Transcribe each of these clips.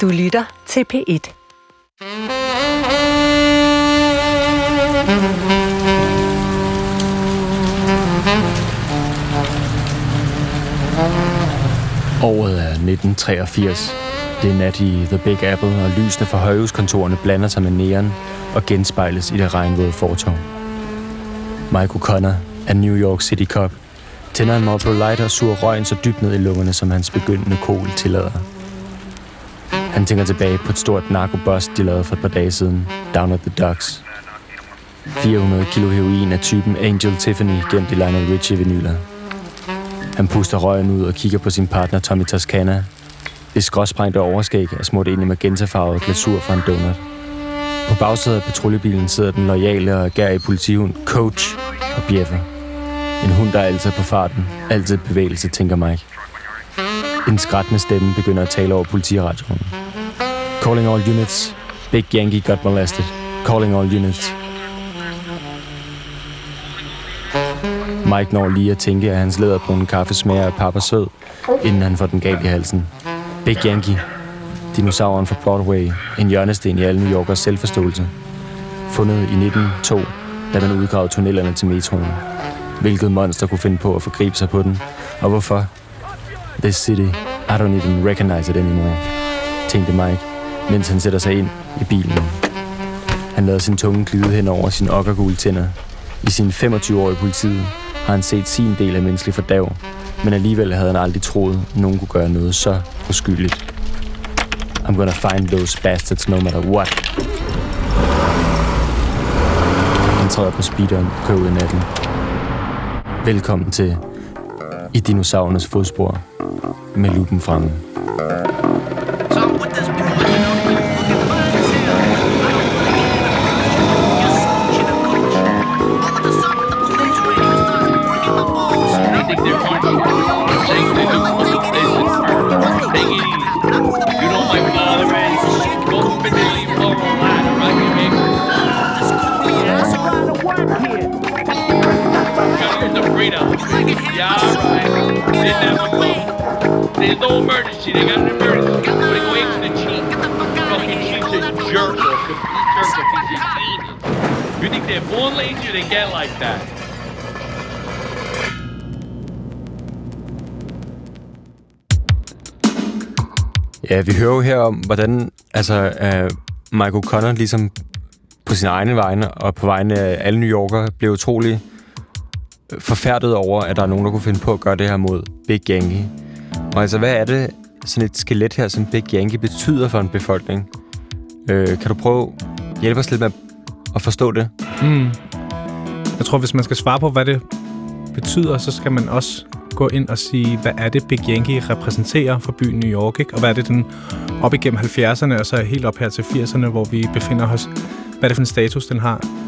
Du lytter til P1. Året er 1983. Det er nat i The Big Apple, og lysene fra højhuskontorene blander sig med næren og genspejles i det regnvåde fortov. Mike O'Connor er New York City Cop. Tænder en Marlboro Light og suger røgen så dybt ned i lungerne, som hans begyndende kol tillader. Han tænker tilbage på et stort narkobust, de lavede for et par dage siden, Down at the Docks. 400 kilo heroin af typen Angel Tiffany gemt i Lionel Richie-vinyler. Han puster røgen ud og kigger på sin partner Tommy Toscana. Det skråsprængte overskæg er smurt ind i magentafarvet glasur fra en donut. På bagsædet af patruljebilen sidder den loyale og gær i politihund Coach og bjeffer. En hund, der er altid på farten, altid bevægelse, tænker Mike. En skrættende stemme begynder at tale over politiradioen. Calling all units. Big Yankee got molested. Calling all units. Mike når lige at tænke, at hans læderbrune kaffe smager af pap og sød, inden han får den galt i halsen. Big Yankee. Dinosauren fra Broadway. En hjørnesten i alle New Yorkers selvforståelse. Fundet i 1902, da man udgravede tunnelerne til metroen. Hvilket monster kunne finde på at forgribe sig på den, og hvorfor? This city, I don't even recognize it anymore, tænkte Mike, mens han sætter sig ind i bilen. Han lader sin tunge glide hen over sine okkergule tænder. I sine 25 år i politiet har han set sin del af menneskelig fordav, men alligevel havde han aldrig troet, at nogen kunne gøre noget så uskyldigt. I'm gonna find those bastards no matter what. Han træder på speederen og kører ud i natten. Velkommen til I dinosaurernes fodspor med lupen fremme. Yeah, all. They never go. There's no emergency. They got an emergency. But go into the chief. Fucking chief's a jerk or a complete jerk if he's a genius. You think they're born lazy or they get like that? Ja, vi hører jo her om, hvordan altså, uh, Michael Connor ligesom på sin egne vegne og på vegne af alle New Yorkere blev utrolig forfærdet over, at der er nogen, der kunne finde på at gøre det her mod Big Yankee. Og altså, hvad er det, sådan et skelet her, som Big Yankee betyder for en befolkning? Øh, kan du prøve at hjælpe os lidt med at forstå det? Mm. Jeg tror, hvis man skal svare på, hvad det betyder, så skal man også gå ind og sige, hvad er det, Big Yankee repræsenterer for byen New York, ikke? og hvad er det, den op igennem 70'erne, og så helt op her til 80'erne, hvor vi befinder os. Hvad er det for en status, den har?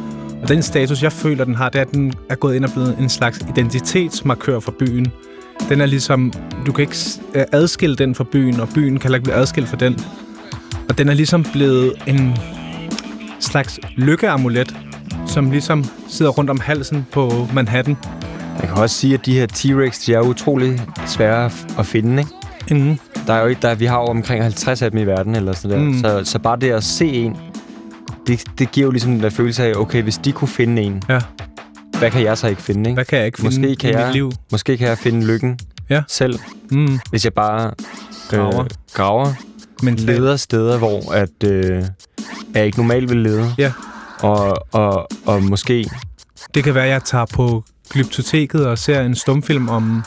Og den status, jeg føler, den har, det er, at den er gået ind og blevet en slags identitetsmarkør for byen. Den er ligesom, du kan ikke øh, adskille den fra byen, og byen kan ikke blive adskilt fra den. Og den er ligesom blevet en slags lykkeamulet, som ligesom sidder rundt om halsen på Manhattan. Man kan også sige, at de her T-Rex, de er utrolig svære at finde, ikke? Mm. Der er jo ikke, der, vi har jo omkring 50 af dem i verden, eller sådan der. Mm. Så, så bare det at se en, det, det giver jo ligesom den der følelse af, okay, hvis de kunne finde en, Ja. hvad kan jeg så ikke finde, ikke? Hvad kan jeg ikke finde Måske kan, i jeg, mit liv? måske kan jeg finde lykken Ja. selv, Mm. hvis jeg bare Graver. øh, graver Men leder steder, hvor at, øh, jeg ikke normalt vil lede. Ja. Og, og, og måske... Det kan være, at jeg tager på Glyptoteket og ser en stumfilm om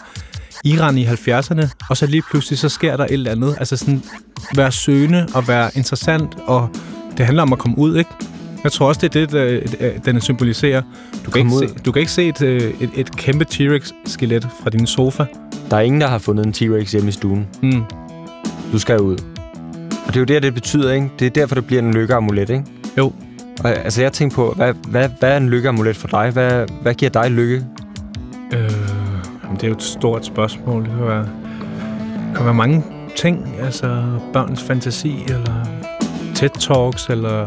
Iran i 70'erne, og så lige pludselig så sker der et eller andet. Altså sådan være søgende og være interessant, og det handler om at komme ud, ikke? Jeg tror også, det er det, der, den symboliserer. Du kan, ikke se, du kan ikke se et, øh, et, et kæmpe T-Rex-skelet fra din sofa. Der er ingen, der har fundet en T-Rex hjemme i stuen. Mm. Du skal ud. Og det er jo det, det betyder, ikke? Det er derfor, det bliver en lykkeamulet, ikke? Jo. Og, altså, jeg tænker på, hvad, hvad, hvad er en lykkeamulet for dig? Hvad, hvad giver dig lykke? Øh, jamen, det er jo et stort spørgsmål. Det kan være, det kan være mange ting. Altså børns fantasi, eller TED-talks, eller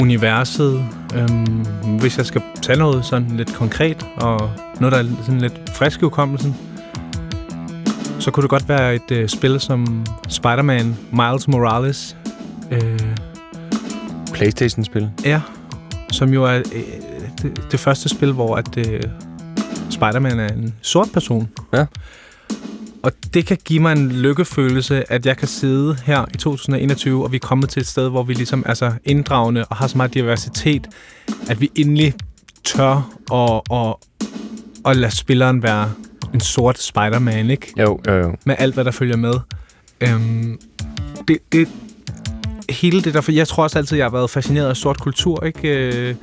universet. Øhm, hvis jeg skal tage noget sådan lidt konkret, og noget, der er sådan lidt frisk i hukommelsen, så kunne det godt være et øh, spil som Spider-Man Miles Morales. Øh, Playstation-spil. ja, som jo er øh, det, det første spil, hvor at, øh, Spider-Man er en sort person. Ja. Og det kan give mig en lykkefølelse, at jeg kan sidde her i 2021, og vi er kommet til et sted, hvor vi ligesom er så inddragende og har så meget diversitet, at vi endelig tør at, at, at lade spilleren være en sort Spider-Man, ikke? Jo, jo, jo. med alt, hvad der følger med. Øhm, det, det, hele det der, for jeg tror også altid, jeg har været fascineret af sort kultur, ikke?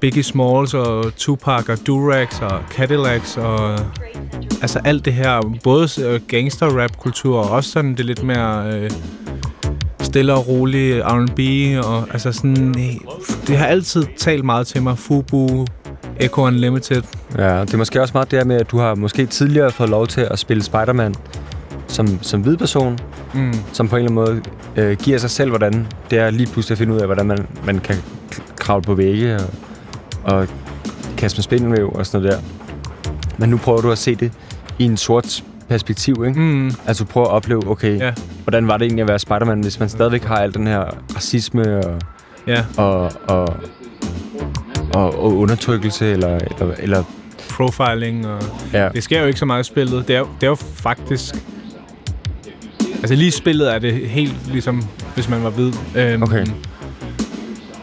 Biggie Smalls og Tupac og Durax og Cadillacs og altså alt det her, både øh, gangster-rap-kultur og også sådan det lidt mere øh, stille og rolige R&B og altså sådan, øh, det har altid talt meget til mig. Fubu, Echo Unlimited. Ja, det er måske også meget det her med, at du har måske tidligere fået lov til at spille Spider-Man som, som hvid person, Mm. som på en eller anden måde øh, giver sig selv, hvordan det er lige pludselig at finde ud af, hvordan man, man kan kravle på vægge og, og kaste med spindelvæv og sådan noget der. Men nu prøver du at se det i en sort perspektiv, ikke? Mm. Altså du prøver at opleve, okay, Ja. hvordan var det egentlig at være Spider-Man, hvis man stadigvæk har al den her racisme og, Ja, og, og, og, og undertrykkelse, eller, eller, eller profiling og... ja. Det sker jo ikke så meget i spillet. Det er, jo- det er jo faktisk... Altså lige i spillet er det helt ligesom, hvis man var hvid. Øhm, Okay.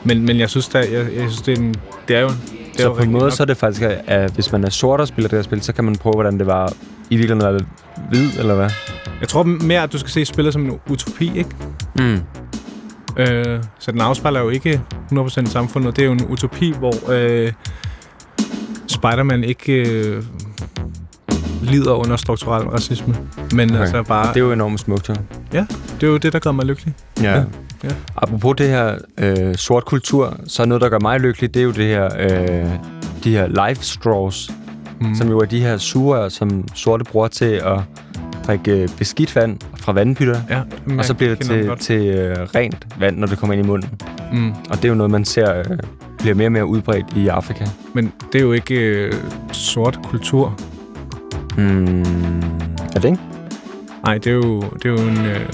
Men, men jeg synes, der, jeg, jeg synes det, er en, det er jo... Det er Så jo på en måde, nok. så er det faktisk, at, hvis man er sort og spiller det her spil, så kan man prøve, hvordan det var i virkeligheden være hvid, eller hvad? Jeg tror mere, at du skal se spillet som en utopi, ikke? Mm. Øh, så den afspejler jo ikke 100% samfundet. Det er jo en utopi, hvor øh, Spider-Man ikke øh, lider under strukturel racisme. Men Okay. altså bare... Det er jo enormt smukt, jo. det er jo det, der gør mig lykkelig. Ja. Ja. Ja. Apropos det her øh, sort kultur, så er noget, der gør mig lykkelig, det er jo det her, øh, de her life straws, Mm. som jo er de her sugerør, som sorte bruger til at drikke øh, beskidt vand fra vandpytter, Ja, og så bliver det til, til øh, rent vand, når det kommer ind i munden. Mm. Og det er jo noget, man ser øh, bliver mere og mere udbredt i Afrika. Men det er jo ikke øh, sort kultur. Mm. Er det ikke? Nej, det er jo, det er jo en øh,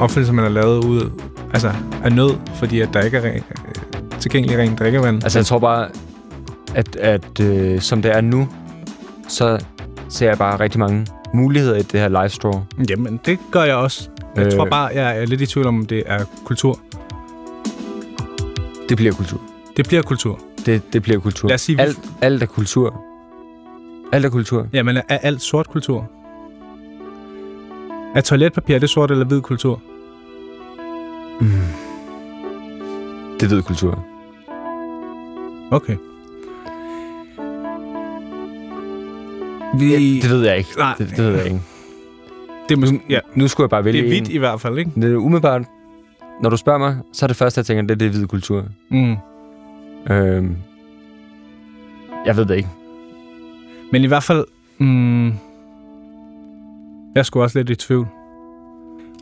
opfindelse, man har lavet ud altså, af nød, fordi at der ikke er ren, øh, tilgængelig ren drikkevand. Altså, jeg tror bare, at, at øh, som det er nu, så ser jeg bare rigtig mange muligheder i det her live straw. Jamen, det gør jeg også. Jeg Øh. tror bare, jeg er lidt i tvivl om, det er kultur. Det bliver kultur. Det bliver kultur. Det, det bliver kultur. Lad os sige, vi- alt, alt er kultur. Alt er kultur. Jamen, er alt sort kultur? Er toiletpapir, er det sort eller hvid kultur? Mm. Det ved kultur. Okay. Vi, Det, det ved jeg ikke. Nej. Det, det ved jeg ikke. det er måske, ja, Nu skulle jeg bare vælge det er hvidt en. i hvert fald, ikke? Det er umiddelbart. Når du spørger mig, så er det første, jeg tænker, det er det hvide kultur. Mm. Øhm, jeg ved det ikke. Men i hvert fald... Mm, jeg sgu også lidt i tvivl.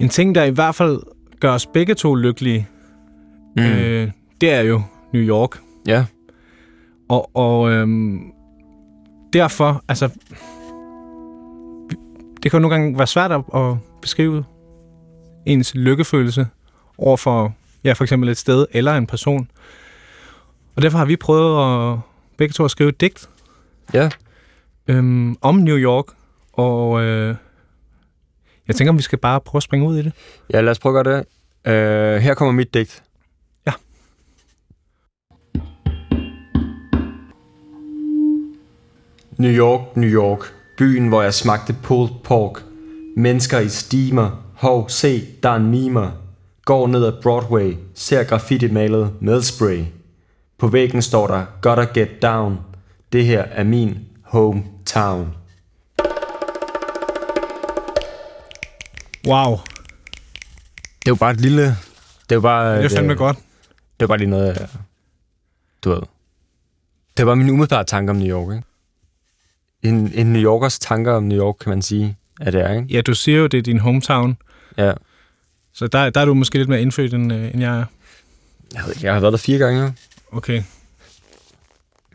En ting, der i hvert fald gør os begge to lykkelige, mm. øh, det er jo New York. Ja. Og, og øhm, derfor, altså... Det kan nogle gange være svært at, at beskrive ens lykkefølelse over for, ja, for eksempel et sted eller en person. Og derfor har vi prøvet at, begge to at skrive et digt Ja. øhm, om New York, og øh, jeg tænker, om vi skal bare prøve at springe ud i det. Ja, lad os prøve at gøre det. Øh, her kommer mit digt. Ja. New York, New York. Byen, hvor jeg smagte pulled pork. Mennesker i steamer. Hov, se, der er en mimer. Går ned ad Broadway. Ser graffiti malet med spray. På væggen står der, gotta get down. Det her er min hometown. Wow, Det er jo bare et lille... Det er jo bare... det er fandme et, godt. Det var bare lige noget, jeg- du ved. Det var min umiddelbare tanke om New York, ikke? En, en New Yorkers tanker om New York, kan man sige, at det er, ikke? Ja, du siger jo, det er din hometown, Ja. så der, der er du måske lidt mere indfødt, end, øh, end jeg er. Jeg, ved ikke, jeg har været der fire gange. Okay.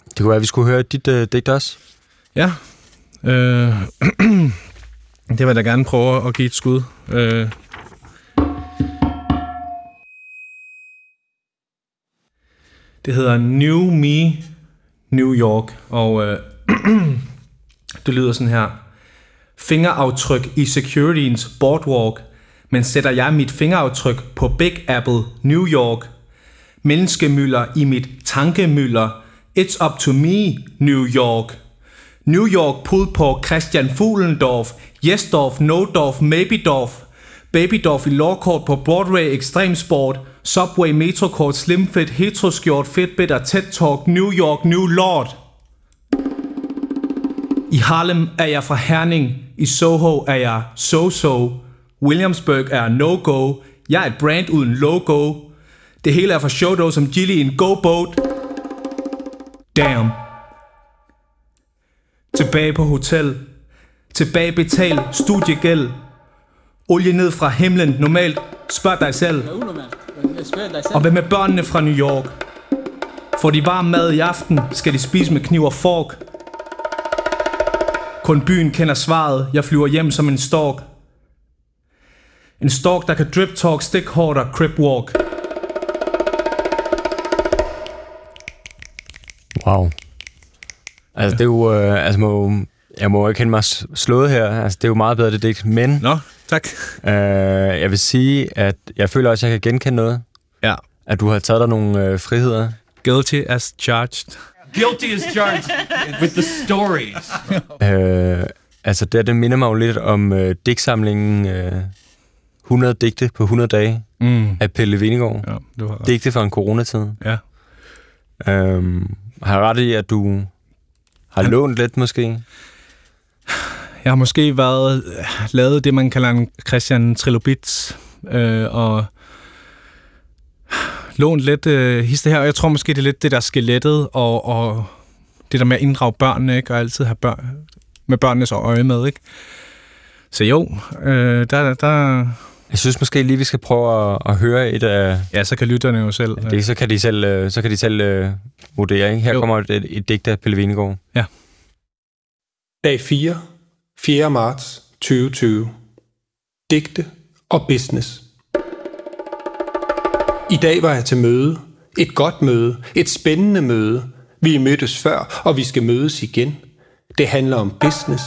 Det kunne være, at vi skulle høre dit uh, digt også. Ja. Øh, Det vil jeg da gerne prøve at give et skud. Øh. Det hedder New Me New York, og øh, det lyder sådan her. Fingeraftryk i securityens boardwalk, men sætter jeg mit fingeraftryk på Big Apple, New York. Menneskemylder i mit tankemylder. It's up to me, New York. New York pulled på Christian Fuglendorf. Yesdorf, Nodorf, Mabydorf. Babydorf i lårkort på Broadway Extremsport. Subway, Metrokort, Slimfit, Heteroskjort, Fitbit og TED Talk, New York, New Lord. I Harlem er jeg fra Herning. I Soho er jeg so-so. Williamsburg er no-go. Jeg er et brand uden logo. Det hele er fra Shodo som Gilly i en go-boat. Damn. Tilbage på hotel. Tilbage betal studiegæld. Olie ned fra himlen normalt. Spørg dig selv. Og hvad med børnene fra New York? Får de varm mad i aften, skal de spise med kniv og fork. Kun byen kender svaret. Jeg flyver hjem som en stork. En stork, der kan drip talk, stick hårdt og crip walk. Wow. Altså, det er jo... Øh, altså, må, jeg må ikke kende mig slået her. Altså, det er jo meget bedre, det digt. Men Nå, tak. øh, jeg vil sige, at jeg føler også, at jeg kan genkende noget. Ja. At du har taget dig nogle øh, friheder. Guilty as charged. Guilty as charged with the stories. Øh, altså, det, det minder mig jo lidt om øh, digtsamlingen øh, 100 digte på 100 dage Mm. af Pelle Vindegaard. Ja, du har ret. Digte fra en coronatid. Ja. Øhm, har jeg ret i, at du har Han- lånt lidt måske? Jeg har måske været lavet det, man kalder en Christian Trilobit, øh, og lånt lidt øh, histe her, og jeg tror måske, det er lidt det der skelettet, og, og det der med at inddrage børnene, ikke? og altid have børn, med børnenes øje med, ikke? Så jo, øh, der, der, Jeg synes måske lige, vi skal prøve at, at høre et af ja, så kan lytterne jo selv. det. Så kan de selv, øh, så kan de selv øh, vurdere. Ikke? Her Jo. kommer et, et, digt af Pelle Vindegaard. Dag 4, 4. marts 2020. Digte og business. I dag var jeg til møde. Et godt møde. Et spændende møde. Vi mødtes før, og vi skal mødes igen. Det handler om business.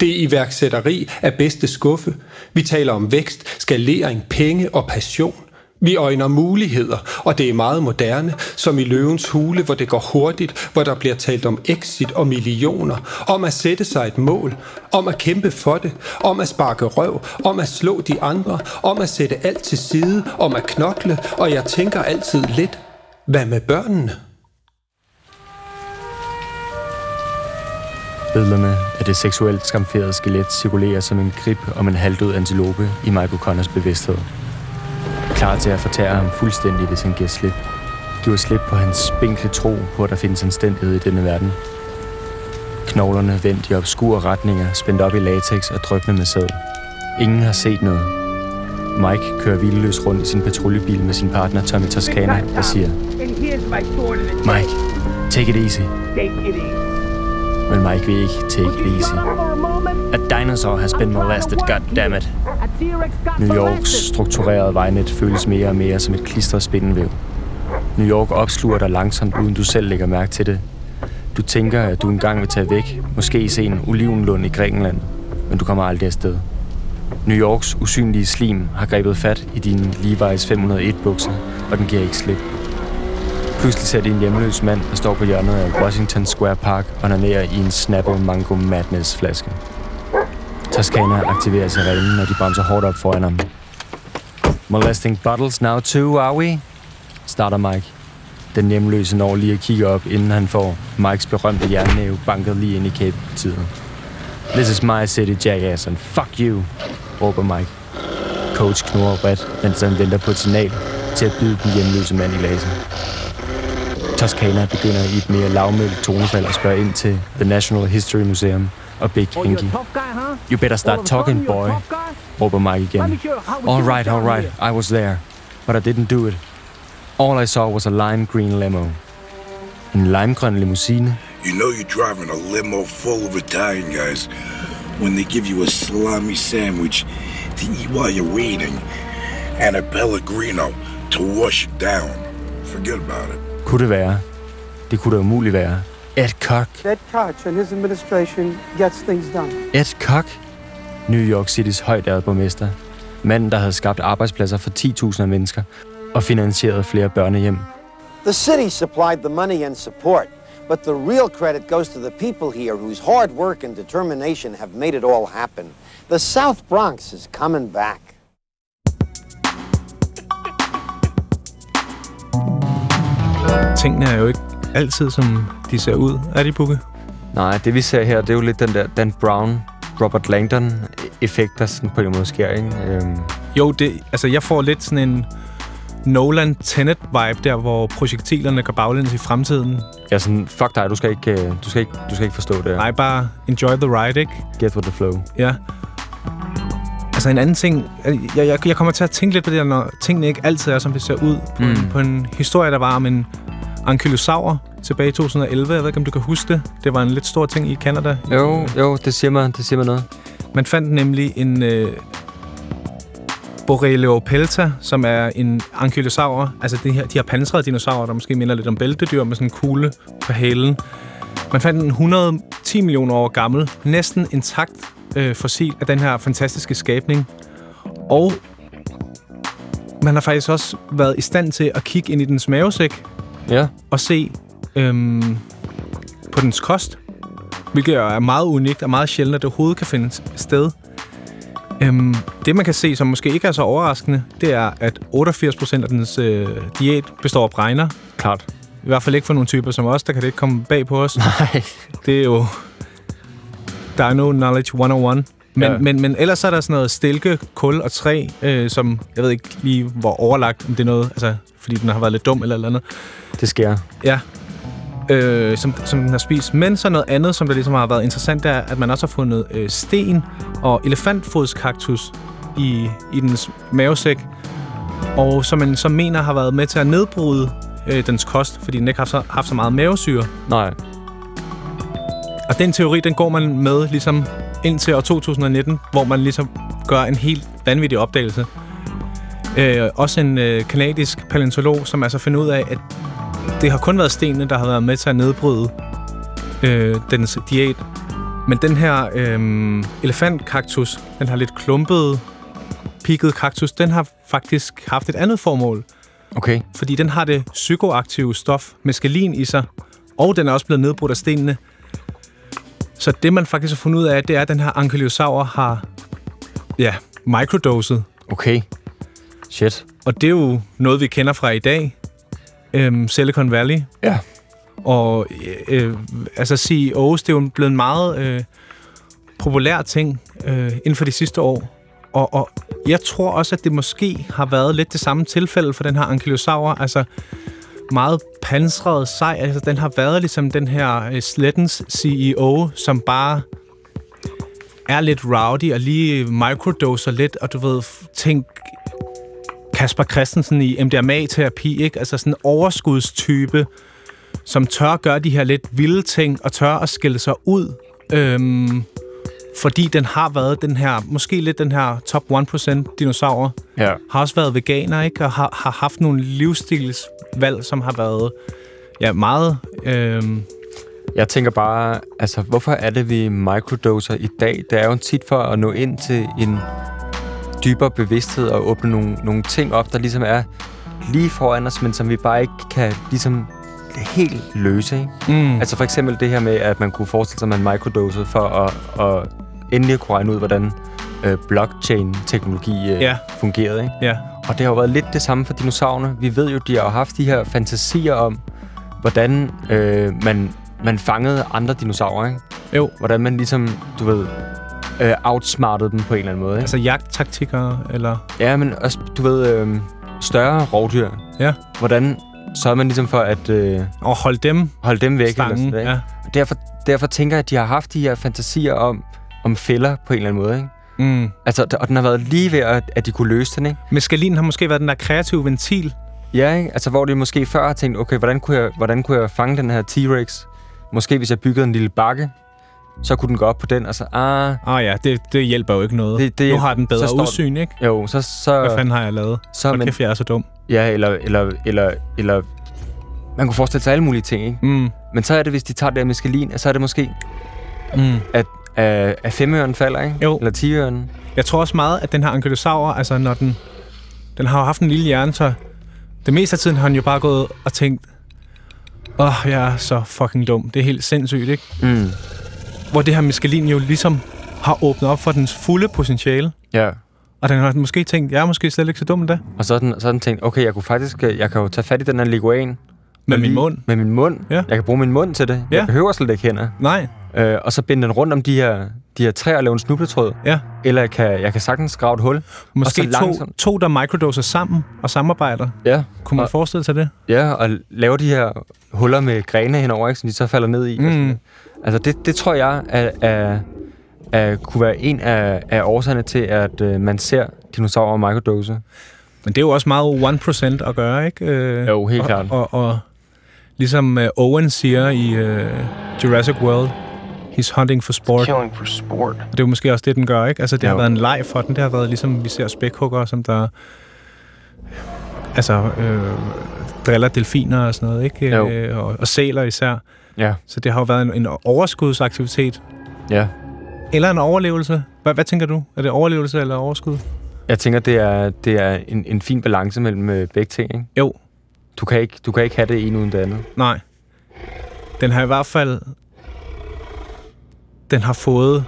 Det er iværksætteri af bedste skuffe. Vi taler om vækst, skalering, penge og passion. Vi øjner muligheder, og det er meget moderne, som i løvens hule, hvor det går hurtigt, hvor der bliver talt om exit og millioner, om at sætte sig et mål, om at kæmpe for det, om at sparke røv, om at slå de andre, om at sætte alt til side, om at knokle, og jeg tænker altid lidt, hvad med børnene? Billederne af det seksuelt skamferede skelet cirkulerer som en grib om en halvdød antilope i Michael Connors bevidsthed. Klar til at fortære ham fuldstændig, hvis han giver slip. Giver slip på hans spinkle tro på, at der findes anstændighed i denne verden. Knoglerne vendt i obskure retninger, spændt op i latex og dryppende med sæd. Ingen har set noget. Mike kører hvileløs rundt i sin patruljebil med sin partner Tommy Toscana, der siger, Mike, take it easy. Men Mike vil ikke take it easy. A dinosaur has been molested, goddammit. New Yorks strukturerede vejnet føles mere og mere som et klistret spindelvæv. New York opsluger dig langsomt, uden du selv lægger mærke til det. Du tænker, at du engang vil tage væk, måske se en olivenlund i Grækenland, men du kommer aldrig afsted. New Yorks usynlige slim har grebet fat i din Levi's 501-bukser, og den giver ikke slip. Pludselig ser de en hjemløs mand, der står på hjørnet af Washington Square Park og onanerer i en Snapple Mango Madness flaske. Toscana aktiverer sirenen, når de bremser hårdt op foran ham. Molesting bottles now too, are we? Starter Mike. Den hjemløse når lige at kigge op, inden han får Mikes berømte jernnæve banket lige ind i kæbetiden. This is my city, jackass, and fuck you, råber Mike. Coach knurrer bredt, mens han venter på et signal til at byde den hjemløse mand i laser. Toscana begynder i et mere lavmældt tonefald at spørge ind til The National History Museum og Big you're a Inky. tough guy, huh? You better start talking, boy, råber Mike igen. All right, all right? I was there, but I didn't do it. All I saw was a lime green limo. En limegrøn limousine. You know you're driving a limo full of Italian guys. when they give you a salami sandwich to eat while you're waiting and a Pellegrino to wash it down. Forget about it. Kunne det være? Det kunne da umuligt være. Ed Koch. Ed Koch and his administration gets things done. Ed Koch. New York Citys højdærede borgmester. Manden, der havde skabt arbejdspladser for 10.000 mennesker og finansieret flere børnehjem. The city supplied the money and support, but the real credit goes to the people here whose hard work and determination have made it all happen. The South Bronx is coming back. Tingene er jo ikke altid, som de ser ud. Er de, Bukke? Nej, det vi ser her, det er jo lidt den der Dan Brown, Robert Langdon-effekt, der sådan på en måde sker, ikke? Øhm, Jo, det, altså jeg får lidt sådan en Nolan Tenet-vibe der, hvor projektilerne går baglæns i fremtiden. ja, sådan, fuck dig, du skal ikke, øh, du skal ikke, du skal ikke forstå det. Nej, bare enjoy the ride, ikke? Get with the flow. Ja. Altså en anden ting, jeg, jeg, jeg kommer til at tænke lidt på det, når tingene ikke altid er, som det ser ud. På, mm. en, på en historie, der var om en ankylosaur tilbage i 2011. Jeg ved ikke, om du kan huske det. Det var en lidt stor ting i Canada. Jo, jo, det siger mig, det siger mig noget. Man fandt nemlig en øh, Borreliopelta, som er en ankylosaur. Altså de her, de her pansrede dinosaurer, der måske minder lidt om bæltedyr med sådan en kugle på halen. Man fandt en 110 millioner år gammel, næsten intakt øh, fossil af den her fantastiske skabning. Og man har faktisk også været i stand til at kigge ind i dens mavesæk Ja, og se øhm, på dens kost, hvilket er meget unikt og meget sjældent, at det overhovedet kan finde sted. Øhm, det, man kan se, som måske ikke er så overraskende, det er, at 88% af dens øh, diæt består af bregner. klart. I hvert fald ikke for nogle typer som os, der kan det ikke komme bag på os. Nej. Det er jo Dino Knowledge 101. Men, Ja. men, men ellers er der sådan noget stilke, kul og træ, øh, som jeg ved ikke lige, hvor overlagt, om det er noget, altså, fordi den har været lidt dum eller eller andet. Det sker. Ja. Øh, som, som den har spist. Men så noget andet, som der ligesom har været interessant, det er, at man også har fundet øh, sten og elefantfodskaktus i, i dens mavesæk. Og som man så mener har været med til at nedbryde øh, dens kost, fordi den ikke har haft så, haft så meget mavesyre. Nej. Og den teori, den går man med ligesom indtil år 2019, hvor man ligesom gør en helt vanvittig opdagelse. Øh, også en øh, kanadisk paleontolog, som altså finder ud af, at det har kun været stenene, der har været med til at nedbryde øh, dens diæt. Men den her øh, elefantkaktus, den har lidt klumpet, pigget kaktus, den har faktisk haft et andet formål. Okay. Fordi den har det psykoaktive stof meskalin i sig, og den er også blevet nedbrudt af stenene. Så det, man faktisk har fundet ud af, det er, at den her ankylosaur har ja, microdoset. Okay. Shit. Og det er jo noget, vi kender fra i dag. Øhm, Silicon Valley. Ja. Og øh, altså CEOs, det er jo blevet en meget øh, populær ting øh, inden for de sidste år. Og, og jeg tror også, at det måske har været lidt det samme tilfælde for den her ankylosaur. Altså meget pansret sej. Altså den har været ligesom den her øh, slettens CEO, som bare er lidt rowdy og lige microdoser lidt, og du ved, tænk Kasper Christensen i MDMA-terapi, ikke? Altså sådan en overskudstype, som tør gøre de her lidt vilde ting, og tør at skille sig ud, øhm, fordi den har været den her, måske lidt den her top 1% dinosaurer, Ja. har også været veganer, ikke? Og har, har haft nogle livsstilsvalg, som har været ja, meget... Øhm, Jeg tænker bare, altså, hvorfor er det, vi microdoser i dag? Det er jo tit for at nå ind til en dybere bevidsthed og åbne nogle, nogle ting op, der ligesom er lige foran os, men som vi bare ikke kan ligesom helt løse, ikke? mm, Altså for eksempel det her med, at man kunne forestille sig, at man microdosede for at, at endelig kunne regne ud, hvordan øh, blockchain-teknologi øh, Ja. fungerede, ikke? ja, Og det har jo været lidt det samme for dinosaurerne. Vi ved jo, de har haft de her fantasier om, hvordan øh, man, man fangede andre dinosaurer, ikke? jo. Hvordan man ligesom, du ved, øh, outsmartede dem på en eller anden måde, ikke? Altså jagttaktikker, eller... Ja, men også, du ved, øh, større rovdyr. Ja. Hvordan sørger man ligesom for at øh, Og hold dem holde dem væk? stangen. eller sådan, Ja. Og Derfor, derfor tænker jeg, at de har haft de her fantasier om, om fælder på en eller anden måde, ikke? Mm. Altså, og den har været lige ved, at, at de kunne løse den, ikke? Meskalin har måske været den der kreative ventil. Ja, ikke? Altså, hvor de måske før har tænkt, okay, hvordan kunne jeg, hvordan kunne jeg fange den her T-Rex? Måske hvis jeg byggede en lille bakke, så kunne den gå op på den, og så, ah, Ah ja, det, det hjælper jo ikke noget. Det- det nu har den bedre står- udsyn, ikke? jo, så, så, Hvad fanden har jeg lavet? så Hold men, kæft, jeg er så dum. ja, eller, eller, eller, eller, man kunne forestille sig alle mulige ting, ikke? Mm. Men så er det, hvis de tager det her meskalin, så er det måske, Mm. at, at, at femøren falder, ikke? Jo. Eller tiøren. Jeg tror også meget, at den her ankylosaur, altså når den... Den har jo haft en lille hjerne, så det meste af tiden har den jo bare gået og tænkt, åh, oh, jeg er så fucking dum. Det er helt sindssygt, ikke? Mm. Hvor det her meskalin jo ligesom har åbnet op for dens fulde potentiale. Ja. Og den har måske tænkt, jeg er måske slet ikke så dum endda. Og så har den, så har den tænkt, okay, jeg kunne faktisk, øh, jeg kan jo tage fat i den her liguan. Med og min mund. Med min mund. Ja. Jeg kan bruge min mund til det. Ja. Jeg behøver slet ikke hænder. Nej, Øh, og så binde den rundt om de her, de her træer og lave en snubletråd. ja. Eller jeg kan, jeg kan sagtens grave et hul. Måske og to, langsomt- to, der microdoser sammen og samarbejder. Ja. Kunne man og, forestille sig det? ja, og lave de her huller med grene henover, ikke, som de så falder ned i. Mm. Altså, det, det tror jeg er, er, er, kunne være en af, af årsagerne til, at øh, man ser dinosaurer microdose. Men det er jo også meget 1% at gøre, ikke? Øh, Jo, helt og, klart. Og, og, og ligesom uh, Owen siger i uh, Jurassic World, he's hunting for sport. Killing for sport. Og det er jo måske også det, den gør, ikke? Altså, det har Jo. været en leg for den. Det har været ligesom, vi ser spækhugger, som der... Altså, øh, driller delfiner og sådan noget, ikke? Jo. Øh, og, og sæler især. Ja. Så det har jo været en, en overskudsaktivitet. Ja. Eller en overlevelse. Hvad, hvad tænker du? Er det overlevelse eller overskud? Jeg tænker, det er, det er en, en fin balance mellem øh, begge ting, ikke? Jo, Du kan ikke, du kan ikke have det ene uden det andet. nej. Den har i hvert fald... Den har fået...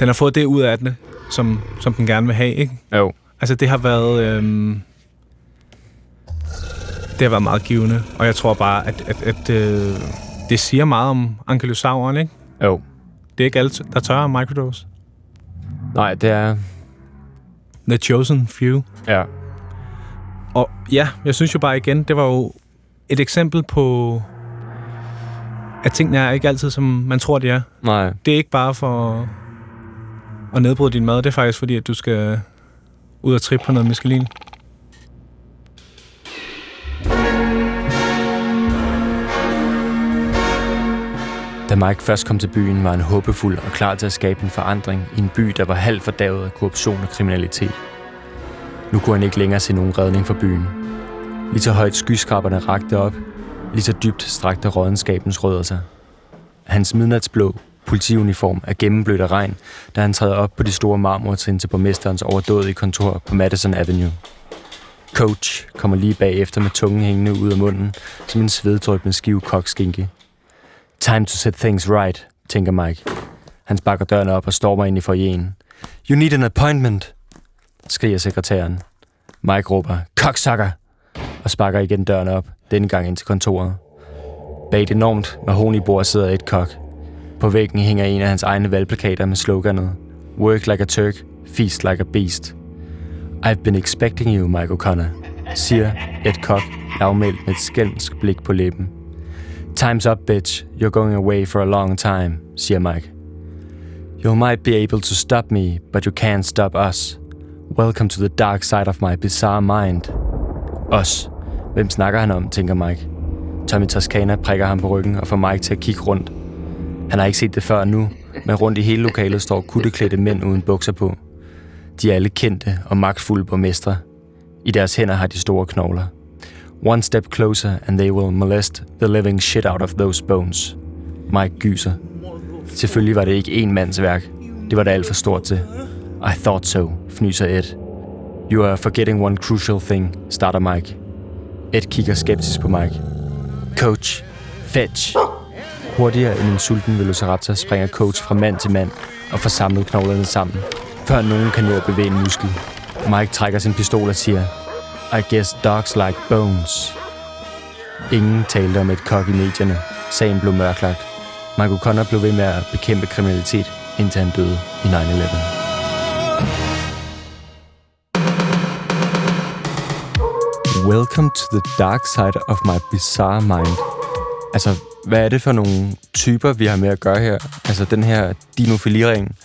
Den har fået det ud af den, som, som den gerne vil have, ikke? Jo. Altså, det har været... Øhm, det har været meget givende, og jeg tror bare, at, at, at øh, det siger meget om ankylosauren, ikke? Jo. Det er ikke alle, der tør microdose. Nej, det er... The chosen few. Ja. Og ja, jeg synes jo bare igen, det var jo et eksempel på, at tingene er ikke altid, som man tror, de er. Nej. Det er ikke bare for at nedbryde din mad, det er faktisk fordi, at du skal ud og trippe på noget meskalin. Da Mike først kom til byen, var han håbefuld og klar til at skabe en forandring i en by, der var halvt fordavet af korruption og kriminalitet. Nu kunne han ikke længere se nogen redning for byen. Lige så højt skyskraberne rakte op, lige så dybt strakte rådenskabens rødder sig. Hans midnatsblå politiuniform er gennemblødt af regn, da han træder op på de store marmortrin til borgmesterens overdådige kontor på Madison Avenue. Coach kommer lige bagefter med tungen hængende ud af munden, som en sveddrøbende skive kokskinke. Time to set things right, tænker Mike. Han sparker døren op og stormer ind i forjen. You need an appointment, skriger sekretæren. Mike råber, koksakker! og sparker igen døren op, denne gang ind til kontoret. Bag et enormt mahonibord sidder et kok. På væggen hænger en af hans egne valgplakater med sloganet Work like a Turk, feast like a beast. I've been expecting you, Mike O'Connor, siger et kok lavmældt med et skælmsk blik på læben. Time's up, bitch. You're going away for a long time, siger Mike. You might be able to stop me, but you can't stop us. Welcome to the dark side of my bizarre mind. Os. Hvem snakker han om, tænker Mike. Tommy Toscana prikker ham på ryggen og får Mike til at kigge rundt. Han har ikke set det før nu, men rundt i hele lokalet står kutteklædte mænd uden bukser på. De er alle kendte og magtfulde borgmestre. I deres hænder har de store knogler. One step closer, and they will molest the living shit out of those bones. Mike gyser. Selvfølgelig var det ikke én mands værk. Det var da alt for stort til. I thought so, fnyser Ed. You are forgetting one crucial thing, starter Mike. Ed kigger skeptisk på Mike. Coach, fetch. Hurtigere end en sulten velociraptor springer Coach fra mand til mand og får samlet knoglerne sammen, før nogen kan nå at bevæge en muskel. Mike trækker sin pistol og siger, I guess dogs like bones. Ingen talte om et kok i medierne. Sagen blev mørklagt. Mike Connor blev ved med at bekæmpe kriminalitet, indtil han døde i 9-11. Welcome to the dark side of my bizarre mind. Altså, hvad er det for nogle typer, vi har med at gøre her? Altså, den her dinofiliring.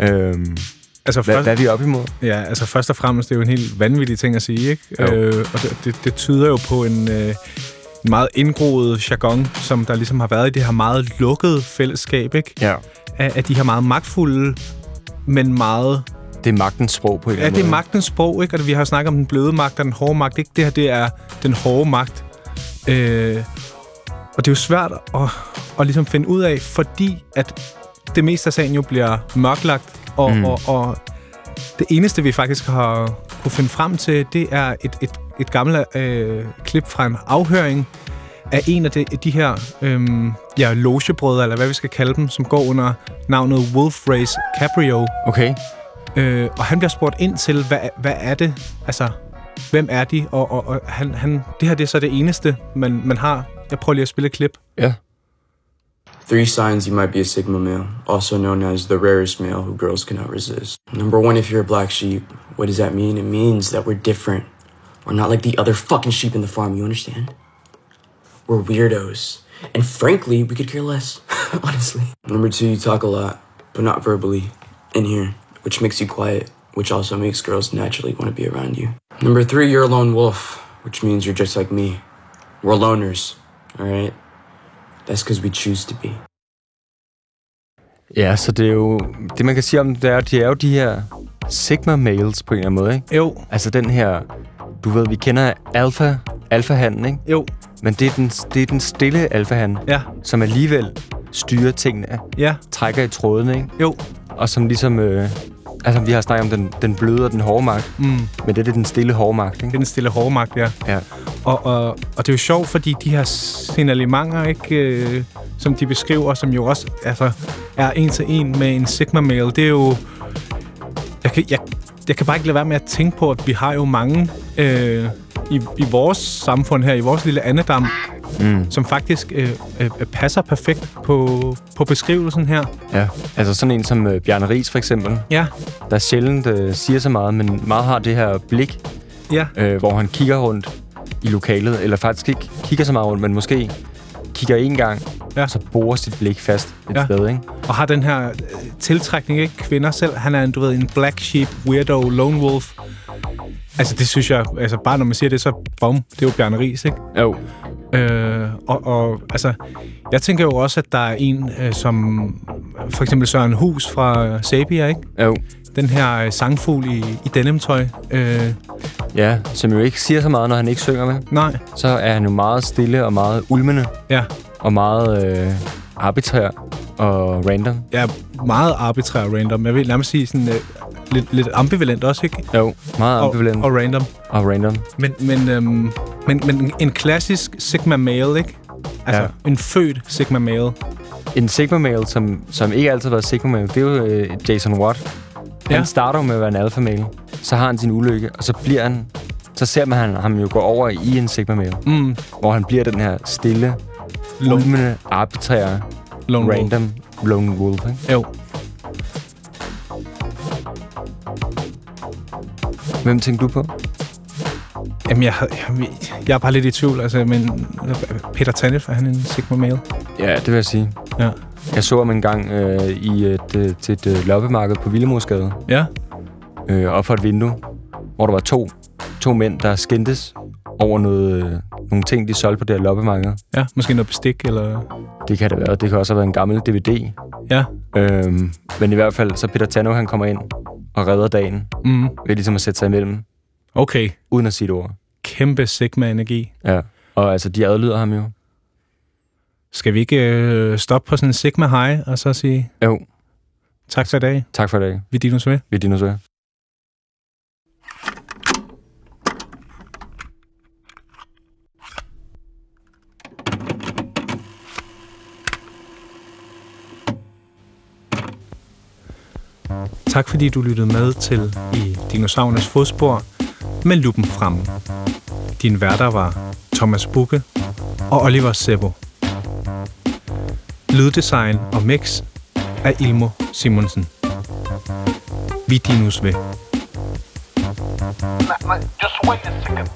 Øhm, Altså, hvad, først, hvad er vi op imod? Ja, altså først og fremmest, det er jo en helt vanvittig ting at sige, ikke? Jo. Øh, og det, det, det tyder jo på en, øh, en meget indgroet jargon, som der ligesom har været i det her meget lukkede fællesskab, ikke? Ja. Af, af de her meget magtfulde, men meget... Det er magtens sprog på en eller Ja, anden det er måde. magtens sprog, ikke? Og vi har snakket om den bløde magt og den hårde magt, ikke? Det her, det er den hårde magt. Øh, og det er jo svært at, at ligesom finde ud af, fordi at det meste af sagen jo bliver mørklagt, og, Mm. og, og det eneste, vi faktisk har kunne finde frem til, det er et, et, et gammelt øh, klip fra en afhøring af en af de, de her øhm, ja, logebrødre, eller hvad vi skal kalde dem, som går under navnet Wolf Race Caprio. Okay. Øh, og han bliver spurgt ind til, hvad, hvad er det? Altså, hvem er de? Og, og, og han, han, det her det er så det eneste, man, man har. Jeg prøver lige at spille et klip. Ja. Three signs you might be a Sigma male, also known as the rarest male who girls cannot resist. Number one, if you're a black sheep, what does that mean? It means that we're different. We're not like the other fucking sheep in the farm, you understand? We're weirdos. And frankly, we could care less, honestly. Number two, you talk a lot, but not verbally, in here, which makes you quiet, which also makes girls naturally want to be around you. Number three, you're a lone wolf, which means you're just like me. We're loners, alright? That's because we choose to be. Ja, så det er jo... Det, man kan sige om det er, de er jo de her Sigma males på en eller anden måde, ikke? Jo. Altså den her... Du ved, vi kender alfa, alfahanden, ikke? Jo. Men det er den, det er den stille alfahan, Ja. som alligevel styrer tingene, Ja. trækker i trådene, ikke? Jo. Og som ligesom... Øh, altså, vi har snakket om den, den bløde og den hårde magt. Mm. Men det er den stille hårde magt, ikke? Det er den stille hårde magt, ja. Ja. Og, og, og det er jo sjovt, fordi de her signalementer, ikke, øh, som de beskriver, som jo også altså, er en til en med en Sigma-mail, det er jo... Jeg kan, jeg, jeg kan bare ikke lade være med at tænke på, at vi har jo mange øh, i, i vores samfund her, i vores lille andedam, Mm. som faktisk øh, øh, passer perfekt på, på beskrivelsen her. Ja, altså sådan en som øh, Bjarne Ries for eksempel, Ja, der sjældent øh, siger så meget, men meget har det her blik, ja, øh, hvor han kigger rundt i lokalet, eller faktisk ikke kigger så meget rundt, men måske kigger en gang, Ja. og så borer sit blik fast et Ja. sted, ikke? og har den her øh, tiltrækning, ikke? Kvinder selv. Han er en, du ved, en black sheep, weirdo, lone wolf. Altså, det synes jeg, altså bare når man siger det, så bum, det er jo Bjarne Ries, ikke? Jo. Øh, og, og altså, jeg tænker jo også, at der er en, øh, som for eksempel Søren Hus fra øh, Sabia, ikke? Jo. Den her øh, sangfugl i, i denimtøj. Øh, Ja, som jo ikke siger så meget, når han ikke synger med. nej, Så er han jo meget stille og meget ulmende, ja. Og meget øh, arbitrær og random. Er meget arbitrær og random. Jeg vil nærmest sige sådan øh, lidt, lidt ambivalent også, ikke? Jo, meget ambivalent Og, og random. og random. Men, men, øhm, men, men en klassisk Sigma male, ikke? Altså, Ja. en født Sigma male. En Sigma male, som, som ikke altid har været Sigma male, det er jo øh, Jason Watt. Han Ja. starter med at være en alpha male. Så har han sin ulykke, og så bliver han... Så ser man han, ham jo gå over i en Sigma male, Mm, hvor han bliver den her stille, ulmende, arbitrære, lone wolf. random lone wolf. Ikke? Jo. Hvem tænker du på? Jamen, jeg, jeg, jeg er bare lidt i tvivl. Altså, men Peter Tanef, er han en Sigma male? Ja, det vil jeg sige. Ja. Jeg så ham en gang øh, i et, øh, til et øh, loppemarked på Villemorsgade, Ja. øh, op for et vindue, hvor der var to, to mænd, der skændtes over noget, øh, nogle ting, de solgte på det her loppemarked. Ja, måske noget bestik, eller... Det kan det være. Det kan også have været en gammel DVD. Ja. Øhm, men i hvert fald, så Peter Tano, han kommer ind og redder dagen Mm. ved ligesom at sætte sig imellem, Okay. uden at sige et ord. Kæmpe Sigma-energi. Ja. Og altså, de adlyder ham jo. Skal vi ikke øh, stoppe på sådan en Sigma high, og så sige Jo, tak for i dag? tak for i dag. Vi er dinos ved. Vi er dinosaur. Tak fordi du lyttede med til i Dinosaurernes fodspor med luppen frem. Din værter var Thomas Bukke og Oliver Sebo. Lyddesign og mix af Ilmo Simonsen. Vi dinos ved. Just wait a second.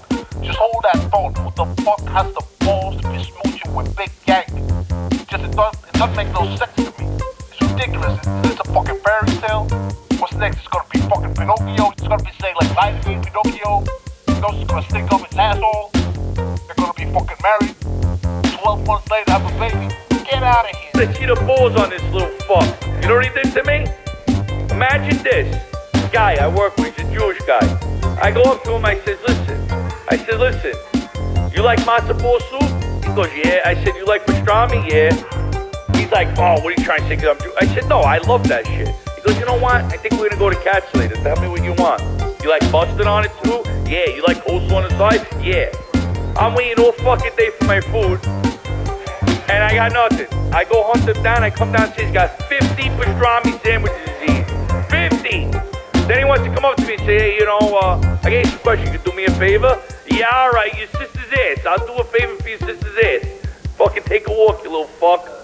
Just hold that thought. Who the fuck has the balls to be smooching with Big Gang? Just it doesn't, it doesn't make no sense to me. It's ridiculous. Is this a fucking fairy tale? What's next? It's gonna be fucking Pinocchio. It's gonna be saying like Lightning Pinocchio. Those is gonna stick up his asshole. They're gonna be fucking married. 12 months later have a baby. Get out of here. I see the balls on this little fuck. You know what he did to me? Imagine this. Guy I work with, he's a Jewish guy. I go up to him, I says, listen. I said, listen, you like matzo ball soup? He goes, yeah. I said, you like pastrami? Yeah. He's like, oh, what are you trying to say? I'm Jew-" I said, no, I love that shit. He goes, you know what? I think we're gonna go to Cats later. Tell me what you want. You like mustard on it too? Yeah. You like coleslaw on the side? Yeah. I'm waiting all fucking day for my food. And I got nothing. I go hunt him down. I come downstairs. He's got 50 pastrami sandwiches eat. 50. Then he wants to come up to me and say, hey, you know, uh, I got you some question. You can do me a favor? Yeah, all right. Your sister's ass. I'll do a favor for your sister's ass. Fucking take a walk, you little fuck.